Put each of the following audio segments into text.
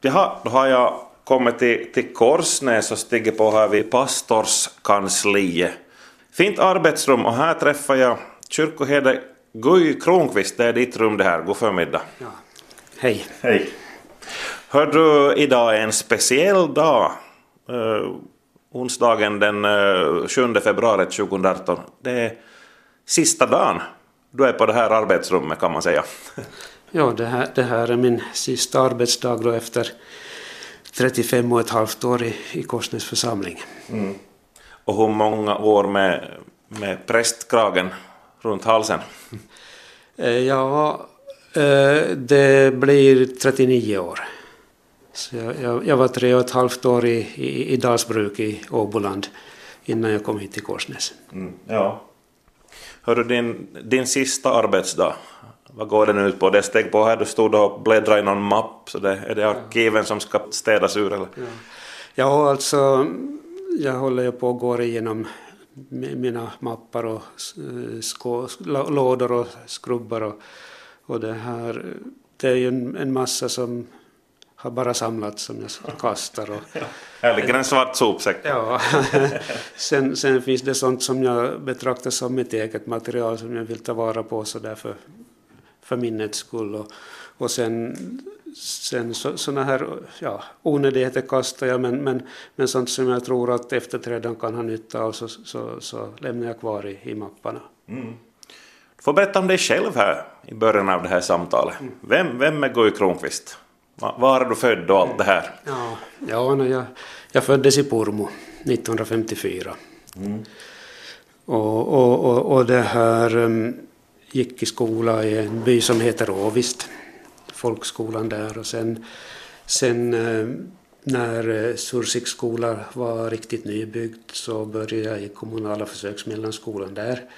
Jaha, då har jag kommit till, till Korsnäs och stigit på här vid pastorskansliet. Fint arbetsrum och här träffar jag kyrkoherde Guy Kronqvist. Det är ditt rum det här. God förmiddag. Ja. Hej. Hej. Hör du, idag är en speciell dag. Uh, onsdagen den uh, 7 februari 2018. Det är sista dagen du är på det här arbetsrummet kan man säga. Ja, det här, det här är min sista arbetsdag då efter 35 och ett halvt år i, i Korsnäs församling. Mm. Och hur många år med, med prästkragen runt halsen? Eh, ja, eh, det blir 39 år. Så jag, jag, var tre och ett halvt år i, i, i Dalsbruk i Åboland innan jag kom hit till Korsnäs. Mm, ja. Hörru, din, din sista arbetsdag, vad går den ut på? Det steg på här, du stod och bläddrade i någon mapp, så det, är det arkiven som ska städas ur eller? Ja, ja alltså, jag håller ju på att gå igenom mina mappar och skå, lådor och skrubbar och, och det här, det är ju en, en massa som har bara samlats som jag kastar. Och, här ligger en svart sopsäck. Ja. sen, sen finns det sånt som jag betraktar som mitt eget material som jag vill ta vara på så därför för minnets skull. Och, och sen, sen så, sådana här ja, onödigheter kastar jag men, men, men sånt som jag tror att efterträdaren kan ha nytta av så, så, så lämnar jag kvar i, i mapparna. Mm. Du får berätta om dig själv här i början av det här samtalet. Mm. Vem, vem är Guy Kronqvist? Var är du född och allt det här? Ja, ja jag, jag föddes i Pormo 1954. Mm. Och, och, och, och det här um, gick i skola i en by som heter Åvist, folkskolan där och sen, sen eh, när eh, Sursiks skola var riktigt nybyggd så började jag i kommunala försöksmellanskolan där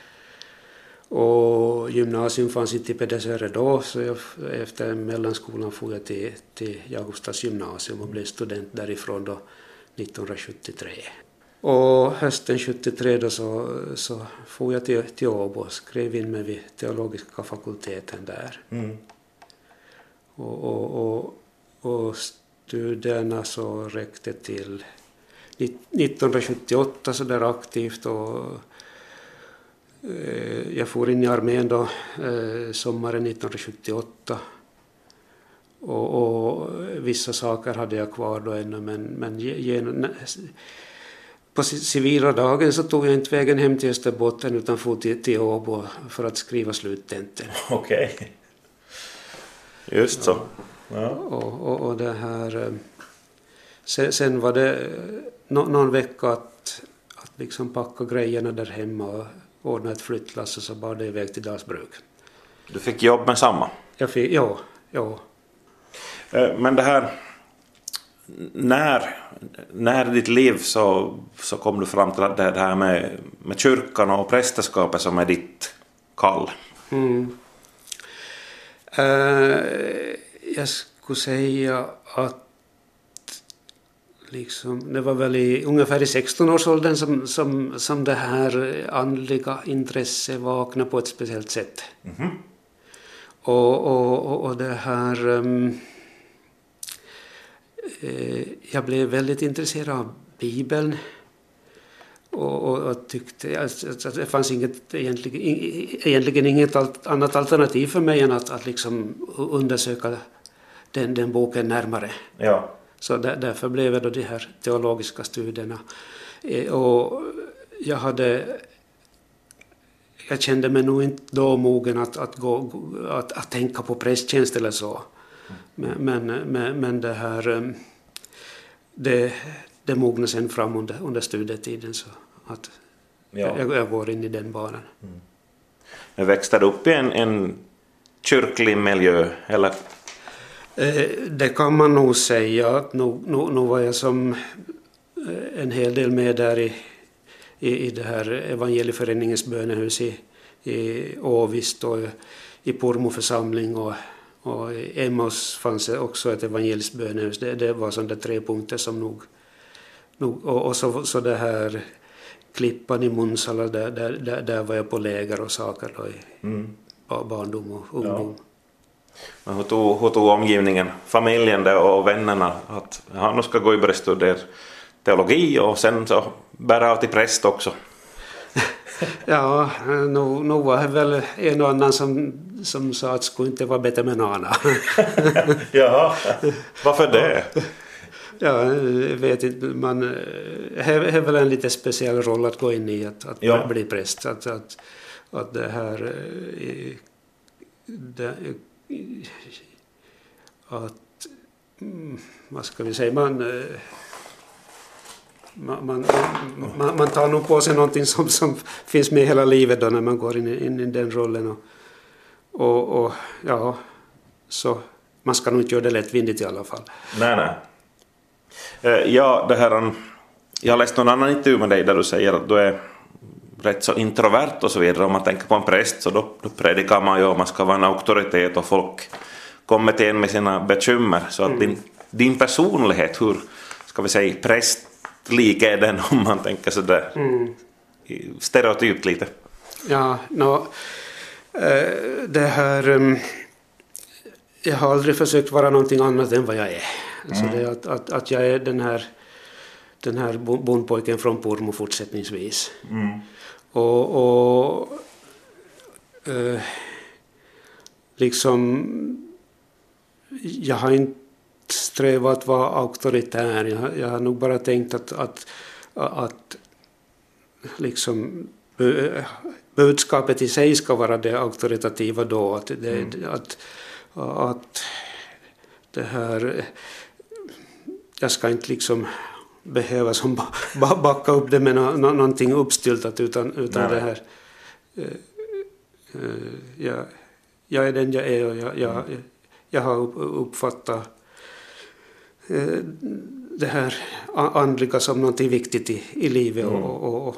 och gymnasium fanns inte i Pedersöre då, så jag, efter mellanskolan for jag till, till Jakobstads gymnasium och blev student därifrån då 1973. Och hösten 73 då så, så for jag till, till Åbo och skrev in mig vid teologiska fakulteten där. Mm. Och, och, och, och studierna så räckte till 1978 så där aktivt och Eh, jag for in i armén då eh, sommaren 1978 och, och, vissa saker hade jag kvar då ännu men, men genom, på civila dagen så tog jag inte vägen hem till Österbotten utan for till, till Åbo för att skriva sluttenten. Okej. Okay. Just så. Ja. Och, och, och det här... Eh, sen, sen var det no, någon vecka att, att liksom packa grejerna där hemma och ordnade ett flyttlass och så bar det iväg till Dalsbruk. Du fick jobb med samma? Jag fick, ja, ja. Eh, men det här... När, när i ditt liv så, så kom du fram till att det här med, med kyrkan och prästerskapet som är ditt kall? Mm. Uh, jag skulle säga att liksom, det var väl i, ungefär i 16-årsåldern som, som, som det här andliga intresset vaknade på ett speciellt sätt. Mm -hmm. och, och, och, det här... Um, jag blev väldigt intresserad av Bibeln. Och, och, och tyckte att, att, det fanns inget, egentligen, egentligen inget annat alternativ för mig än att, att liksom undersöka den, den boken närmare. Ja. Så där, därför blev det då de här teologiska studierna. Eh, och jag hade jag kände mig nog inte då mogen att, att, gå, att, att tänka på prästtjänst eller så. Men, men, men, det här eh, det, det mognade sen fram under, under studietiden så att ja. jag, jag går in i den banan. Mm. Men växte du upp i en, en kyrklig miljö eller Eh, det kan man nog säga. Nu, nu, nu var jag som eh, en hel del med där i, i, i det här evangelieföreningens bönehus i, i Åvist och i Pormo församling och, och i Emmaus fanns det också ett evangeliskt bönehus. Det, det var sådana tre punkter som nog... nog och, och så, så det här Klippan i Munsala, där, där, där, där var jag på läger och saker då i mm. barndom och ungdom. Ja. Men hur tog, hur tog omgivningen, familjen det och vännerna att han nu ska gå i börja studera teologi och sen så bära av till präst också? Ja, nog, nog var det väl en och annan som, som sa att det skulle inte vara bättre med annan. Jaha, varför det? Ja, jag vet inte, man är väl en lite speciell roll att gå in i, att, att Ja. bli präst. Att, att, att det här... eh, Det, att... mm, Vad ska vi säga? Man... Man, man, man, man tar nog på sig någonting som, som finns med hela livet då när man går in, in i den rollen. Och, och, och ja, så man ska nog inte göra det lättvindigt i alla fall. Nej, nej. Eh, Ja, det här, um, jag har läst någon annan intervju med dig där du säger att du är rätt så introvert och så vidare. Om man tänker på en präst så då, då predikar man ju och man ska vara en auktoritet och folk kommer till en med sina bekymmer. Så att din, din personlighet, hur ska vi säga prästlik är den om man tänker sådär i- stereotypt lite? Ja, nå, eh, det här... em, Jag har aldrig försökt vara någonting annat än vad jag är. Alltså det är att, att, att jag är den här, den här bo- bondpojken från Pormo fortsättningsvis. Och, och eh, liksom... Jag har inte strävat att vara auktoritär. Jag, har- jag har nog bara tänkt att, att, att liksom bu- budskapet i sig ska vara det auktoritativa då. Att, det, att, att det här... Jag ska inte liksom behöva som ba, ba, backa upp det med nå, nå, någonting uppstyltat utan, utan Nej, det här... eh, eh, jag, jag är den jag är och jag, jag, jag har upp- uppfattat det här andliga som någonting viktigt i, i livet och, och, och,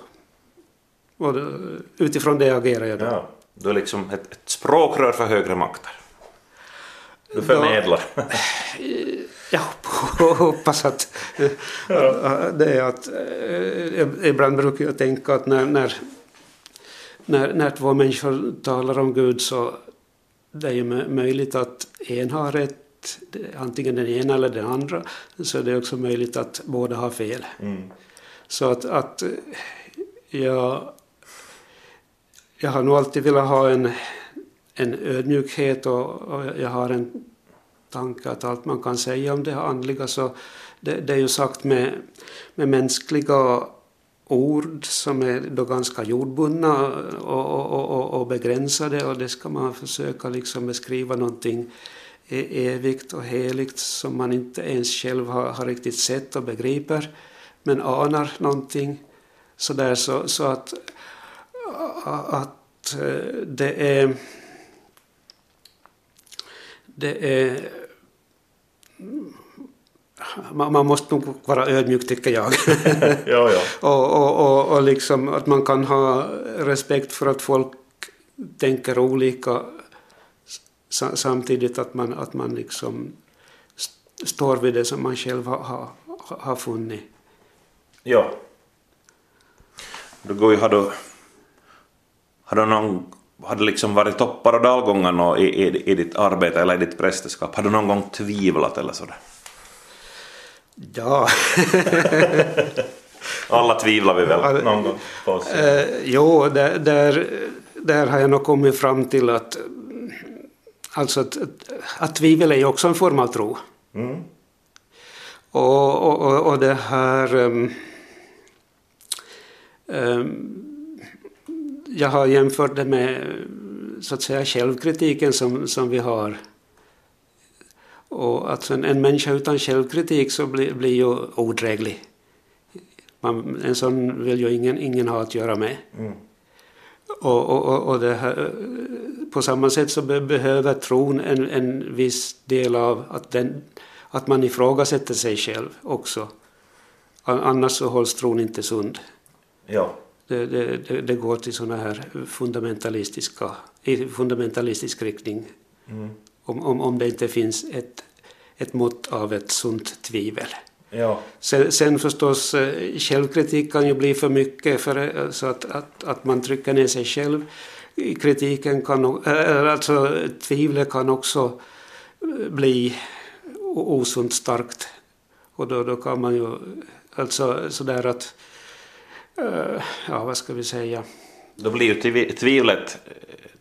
och utifrån det agerar jag då. Ja, du är liksom ett, ett språkrör för högre makter. Du förmedlar. Jag hoppas att att det är att eh, ibland brukar jag tänka att när, när, när, när två människor talar om Gud så det är ju mö- möjligt att en har rätt, antingen den ena eller den andra, så är det också möjligt att båda har fel. Mm. Så att, att jag, jag har nog alltid velat ha en, en ödmjukhet och, och jag har en tanke att allt man kan säga om det andliga så det, det är ju sagt med, med mänskliga ord som är då ganska jordbundna och, och, och, och begränsade och det ska man försöka liksom beskriva någonting e- evigt och heligt som man inte ens själv har, har riktigt sett och begriper men anar någonting sådär så, så att, att eh, det är det är man, måste nog vara ödmjuk tycker jag. ja, ja. och, och, och, och liksom att man kan ha respekt för att folk tänker olika samtidigt att man, att man liksom st- står vid det som man själv har, har, har funnit. Ja. Du går ju, har du, har du någon, har det liksom varit toppar och dalgångar i, i, i ditt arbete eller i ditt prästerskap? Har du någon gång tvivlat eller sådär? Ja, Alla tvivlar vi väl någon gång på oss. eh, jo, där, där, där har jag nog kommit fram till att alltså att, att, att tvivel är ju också en form av tro. Mm. Och, och, och, och det här... Um, um, jag har jämfört det med så att säga självkritiken som, som vi har. Och att en, en människa utan självkritik så blir, blir ju odräglig. Man, en sån vill ju ingen, ingen ha att göra med. Mm. Och, och, och, här, på samma sätt så be, behöver tron en, en viss del av att, den, att man ifrågasätter sig själv också. An- Annars så hålls tron inte sund. Ja. Det, det, det, det går till sådana här fundamentalistiska, i fundamentalistisk riktning. Mm. Om, om, om det inte finns ett, ett mått av ett sunt tvivel. Ja. Sen, sen förstås, eh, självkritik kan ju bli för mycket för, eh, så att, att, att man trycker ner sig själv. Kritiken kan, eh, alltså tvivlet kan också bli osunt starkt. Och då, då kan man ju, alltså sådär att, ja vad ska vi säga. Då blir ju tvivlet,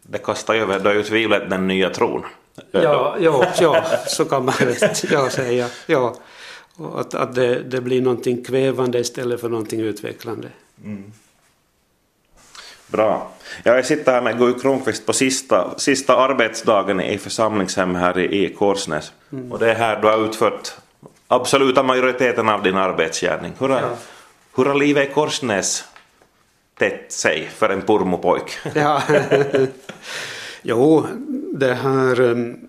det kastar över, då är ju tvivlet den nya tron. Ja, ja, ja så kan man ja, säga. Ja. Och att, att det, det blir någonting kvävande istället för någonting utvecklande. Mm. Bra. Jag sitter här med Guy Kronqvist på sista, sista arbetsdagen i församlingshem här i, i Korsnäs. Mm. Och det är här du har utfört absoluta majoriteten av din arbetsgärning. Hur har, ja. hur har livet i Korsnäs tätt sig för en purmopojk? Ja. jo, det här... Um,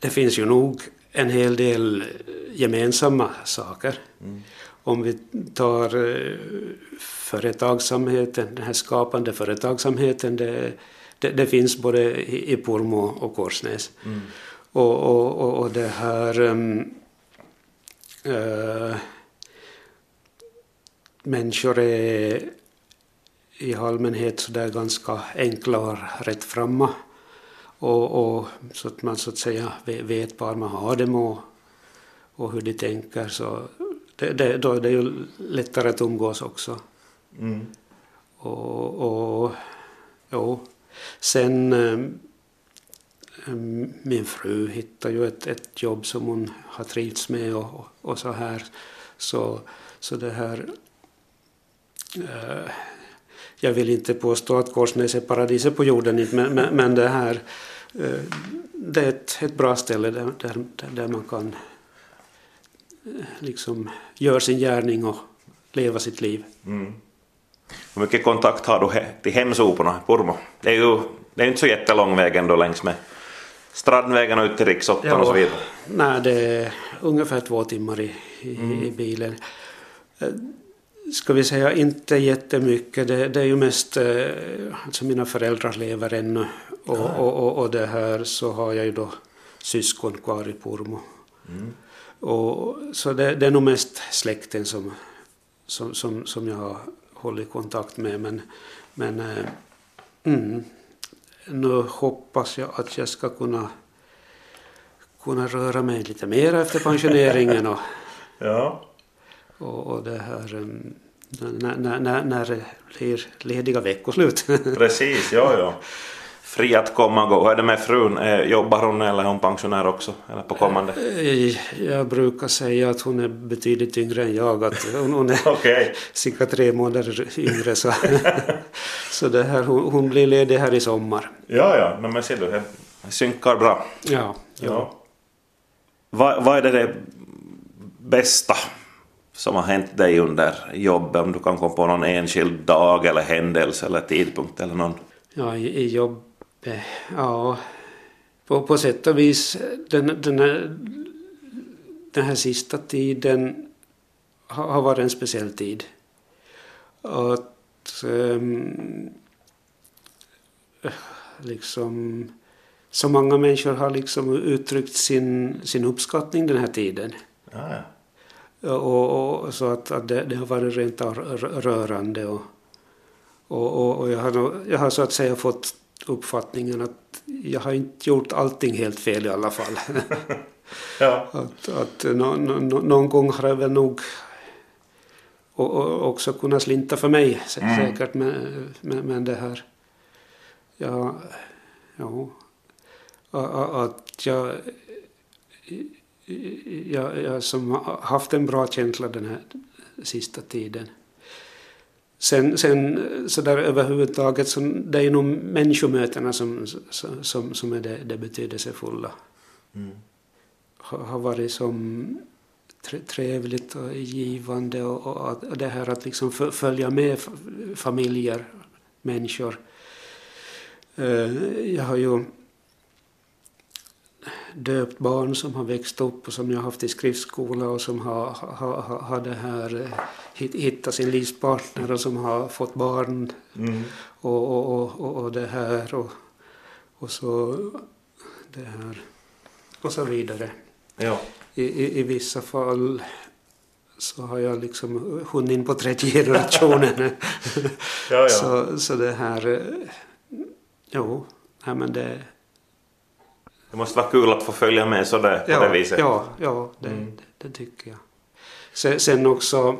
det finns ju nog en hel del gemensamma saker. Mm. Om vi tar uh, företagsamheten, den här skapande företagsamheten, det, det, det finns både i, Purmo och Korsnäs. Mm. Och, och, och, det här... Um, uh, människor är i allmänhet så där ganska enkla och rättframma. Och, och, så att man så att säga vet var man har dem och, och hur de tänker. Så det, det, då är det ju lättare att umgås också. Mm. Och, och jo. Sen äh, min fru hittade ju ett, ett jobb som hon har trivts med och, och så här. Så, så det här äh, jag vill inte påstå att Korsnäs är paradiset på jorden, men, men, men det här eh, det är ett, ett bra ställe där, där, där man kan eh, liksom göra sin gärning och leva sitt liv. Mm. Hur mycket kontakt har du till hemsoporna i Purmo? Det är ju det är inte så jättelång väg ändå längs med Strandvägen och ut till Riksåttan och så vidare. Nej, det är ungefär två timmar i, i, mm. i bilen. Eh, ska vi säga inte jättemycket. Det, det är ju mest, eh, alltså mina föräldrar lever ännu och, ja. och, och, och, det här så har jag ju då syskon kvar i Purmo. Mm. Och, så det, det, är nog mest släkten som, som, som, som jag har hållit kontakt med. Men, men äh, mm, nu hoppas jag att jag ska kunna, kunna röra mig lite mer efter pensioneringen. Och, ja. Och, och det här, när, när, när, när det blir lediga veckoslut. Precis, ja, ja. Fri att komma och gå. Hur är det med frun? Eh, jobbar hon eller är hon pensionär också? Eller på kommande? Eh, jag brukar säga att hon är betydligt yngre än jag. Att hon, är okay. cirka tre månader yngre. Så, så det här, hon, hon, blir ledig här i sommar. Ja, ja. men ser du, det synkar bra. Ja. ja. ja. Vad, vad är det, det bästa som har hänt dig under jobbet? Om du kan komma på någon enskild dag eller händelse eller tidpunkt eller någon? Ja, i, i jobbet, ja. På, på sätt och vis, den, den, här, den här sista tiden har, har varit en speciell tid. Att um, liksom så många människor har liksom uttryckt sin, sin uppskattning den här tiden. Ja, ja. Och, och, så att, att det, det, har varit rent rörande. Och, och, och jag, har, jag har så att säga fått uppfattningen att jag har inte gjort allting helt fel i alla fall. ja. att, att no, no, någon gång har jag väl nog och, och också kunnat slinta för mig mm. säkert. Men, men, men det här... Ja, ja, att jag jag, jag som har haft en bra känsla den här sista tiden. Sen, sen så där överhuvudtaget, så det är nog människomötena som, som, som är det, det betydelsefulla. Mm. Har, har varit som trevligt och givande och, och, och det här att liksom följa med familjer, människor. Eh, jag har ju döpt barn som har växt upp och som jag har haft i skriftskola och som har, har, har, det här, eh, hittat sin livspartner och som har fått barn mm. och, och, och, och, det här och, och så det här och så vidare. Ja. I, i, I vissa fall så har jag liksom hunnit in på tredje generationen. ja, ja. Så, så det här, eh, jo, nej men det Det måste vara kul att få följa med så där, på ja, det viset. Ja, ja det, mm. det, det, tycker jag. Sen, sen, också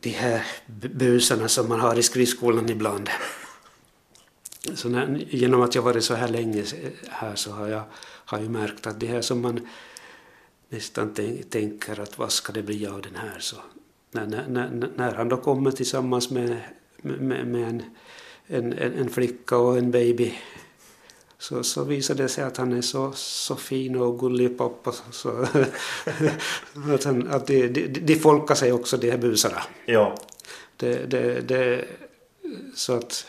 de här busarna som man har i skridskolan ibland. Så när, genom att jag varit så här länge här så har jag, har jag märkt att det här som man nästan tänker att vad ska det bli av den här så när, när, när han då kommer tillsammans med, med, med en, en, en flicka och en baby så, så visar det sig att han är så, så fin och gullig pappa. Så, att han, att de, de, de folkar sig också, de här busarna. Ja. Det, det, det, så att,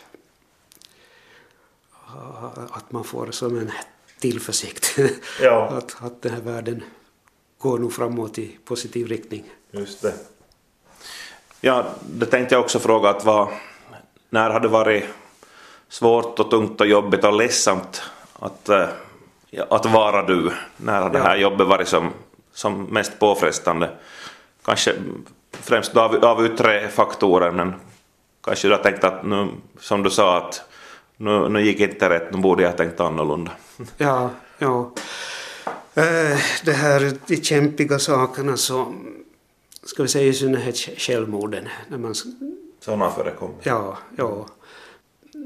att man får som en tillförsikt ja. att, att den här världen går nog framåt i positiv riktning. Just det. Ja, det tänkte jag också fråga att vad, när har det varit svårt och tungt och jobbigt och ledsamt att, äh, att vara du? När har det här jobbet varit som, som mest påfrestande? Kanske främst av, av yttre faktorer men kanske du har tänkt att nu, som du sa att nu, nu gick inte rätt, nu borde jag ha tänkt annorlunda. Ja, ja. Äh, det här, de kämpiga sakerna så ska vi säga i synnerhet självmorden. När man, Sådana förekommer? Ja, ja.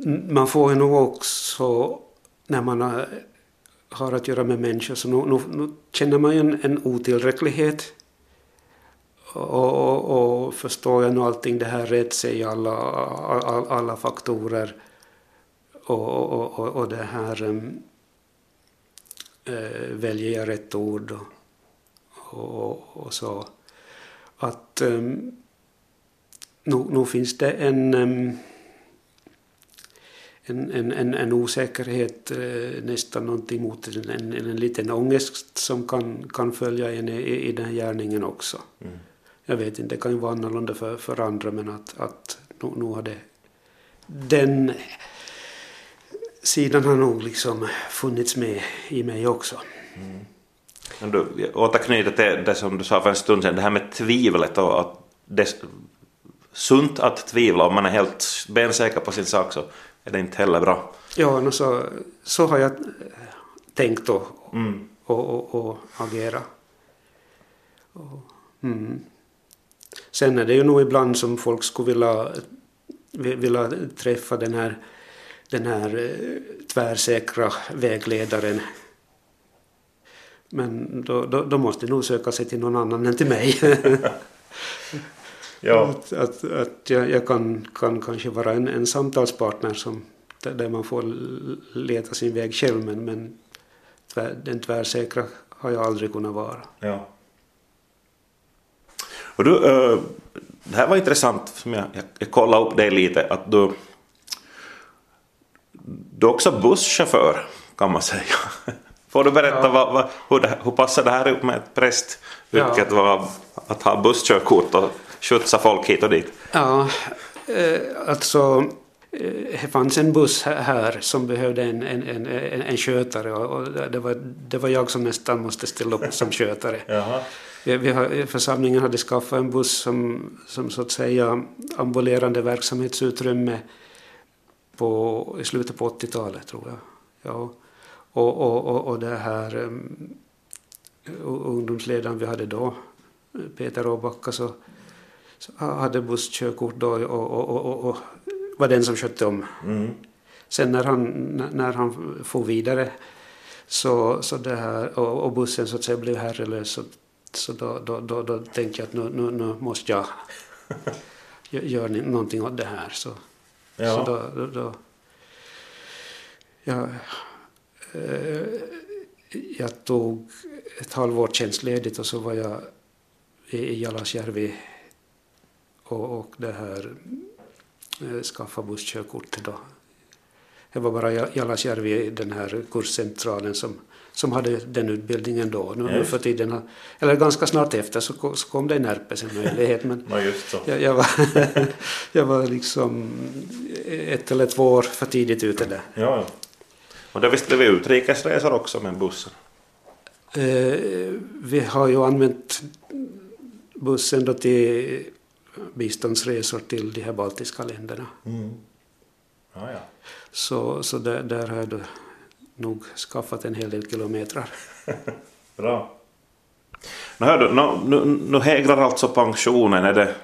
Man får ju nog också, när man har att göra med människor, så nu, nu, nu känner man ju en, en otillräcklighet. Och, och, och förstår jag nu allting det här rätt sig alla, all, alla faktorer och, och, och, och det här um, äh, väljer jag rätt ord och, och, och så att um, nu, nu finns det en, um, en, en, en, en, osäkerhet, uh, nästan någonting mot en, en, en, liten ångest som kan, kan följa en i, i den gärningen också. Mm. Jag vet inte, det kan ju vara annorlunda för, för andra men att, att nu, nu har det den sidan har nog liksom funnits med i mig också. Mm. Men du, återknyta till det som du sa för en stund sedan, det här med tvivlet och att det är sunt att tvivla om man är helt bensäker på sin sak så är det inte heller bra. Ja, no, så, så har jag tänkt och, mm. och, och, och agera. Mm. Sen är det ju nog ibland som folk skulle vilja, vilja träffa den här, den här eh, tvärsäkra vägledaren men då, då, då måste de nog söka sig till någon annan än till mig. ja. Att, att, att jag, jag, kan, kan kanske vara en, en samtalspartner som, där man får leta sin väg själv men, men tvär, den tvärsäkra har jag aldrig kunnat vara. Ja. Och du, uh, det här var intressant, som jag, jag, jag kollade upp det lite, att du, du är också busschaufför kan man säga. Får du berätta ja. vad, vad, hur, det, hur passar det här upp med ett prästyrket? Ja. Att ha busskörkort och skjutsa folk hit och dit? Ja, eh, alltså eh, det fanns en buss här som behövde en, en, en, en skötare och det var, det var jag som nästan måste ställa upp som skötare. Vi, vi har, församlingen hade skaffat en buss som, som så att säga ambulerande verksamhetsutrymme på, i slutet på 80-talet tror jag. Ja. Och, och, och, och det här um, ungdomsledaren vi hade då, Peter Åbacka, så, så hade busskörkort då och, och, och, och, var den som skötte om. Mm. Sen när han, när han får vidare så, så det här, och, och bussen så att säga blev herrelös så, så då, då, då, då tänkte jag att nu, nu, nu måste jag göra någonting åt det här. Så, ja. så då, då, då ja, Eh, jag tog ett halvår tjänstledigt och så var jag i Jalasjärvi och, och det här eh, skaffa busskörkortet då. Det var bara Jalasjärvi, den här kurscentralen som, som hade den utbildningen då. Nu, nu för tiden, eller ganska snart efter så kom, så kom det en RPS-möjlighet men ja, jag, jag, var, jag var liksom ett eller två år för tidigt ute där. Ja. Och det visst blev utrikesresor också med bussen? Eh, vi har ju använt bussen då till biståndsresor till de här baltiska länderna. Mm. Ja, ja. Så, så där, där har jag då nog skaffat en hel del kilometrar. Bra. Nu, hör du, nu, nu, nu hägrar alltså pensionen. Är det,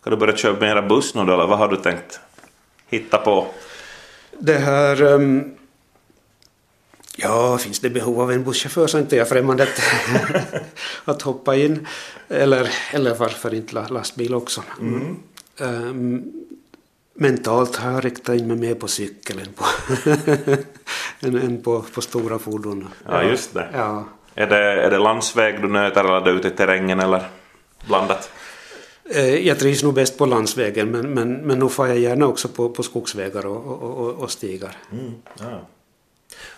ska du börja köra mera buss nu då, eller vad har du tänkt hitta på? Det här... Um, ja, finns det behov av en busschaufför så är inte jag främmande att, att hoppa in. Eller, eller varför inte lastbil också. Mm. Um, mentalt har jag riktat in mig mer på cykeln på, än, än på, på stora fordon. Ja, just det. Ja. Är det, är det landsväg du nöter eller är det ute i terrängen eller blandat? Eh, jag trivs nog bäst på landsvägen men, men, men nu får jag gärna också på, på skogsvägar och, och, och stigar. Mm, ja.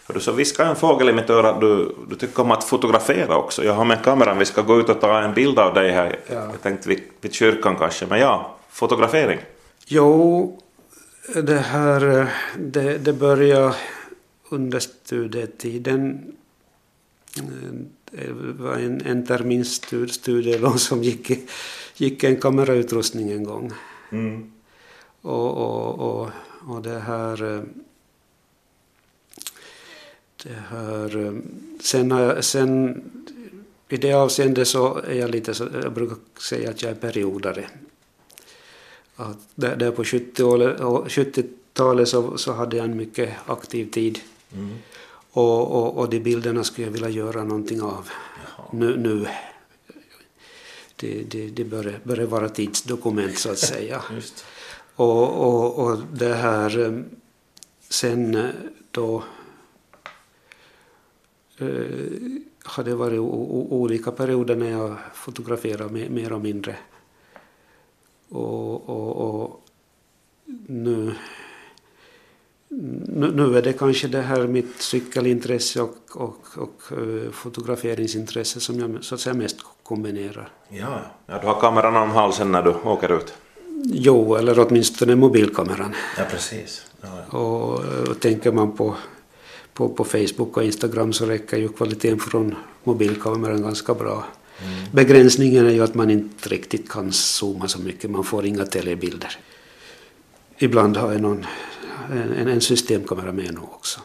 Du så viskade en fågel i mitt öra att du, du tycker om att fotografera också. Jag har med kameran, vi ska gå ut och ta en bild av dig här. Ja. Jag tänkte vid, vid kyrkan kanske, men ja, fotografering. Jo, det här det, det började under studietiden. Det var en, en termins studielån som gick, gick en kamerautrustning en gång. Mm. Och, och, och, och det här... Det här sen, sen i det avseendet så är jag lite så, jag brukar säga att jag är periodare att där, där på 70-talet 70 så, så hade jag en mycket aktiv tid. Mm. Och, och, och de bilderna skulle jag vilja göra någonting av nu. nu. Det, det, det börjar, börjar vara tidsdokument så att säga. och, och, och det här eh, sen eh, då eh, har det varit olika perioder när jag fotograferar mer och mindre. Och, och, och nu, nu är det kanske det här mitt cykelintresse och, och, och uh, fotograferingsintresse som jag så att säga mest kombinerar. Ja, ja, du har kameran om halsen när du åker ut? Jo, eller åtminstone mobilkameran. Ja, precis. Ja, ja. Och, och tänker man på, på, på Facebook och Instagram så räcker ju kvaliteten från mobilkameran ganska bra. Mm. Begränsningen är ju att man inte riktigt kan zooma så mycket, man får inga telebilder. Ibland har jag någon, en, en systemkamera med nu också.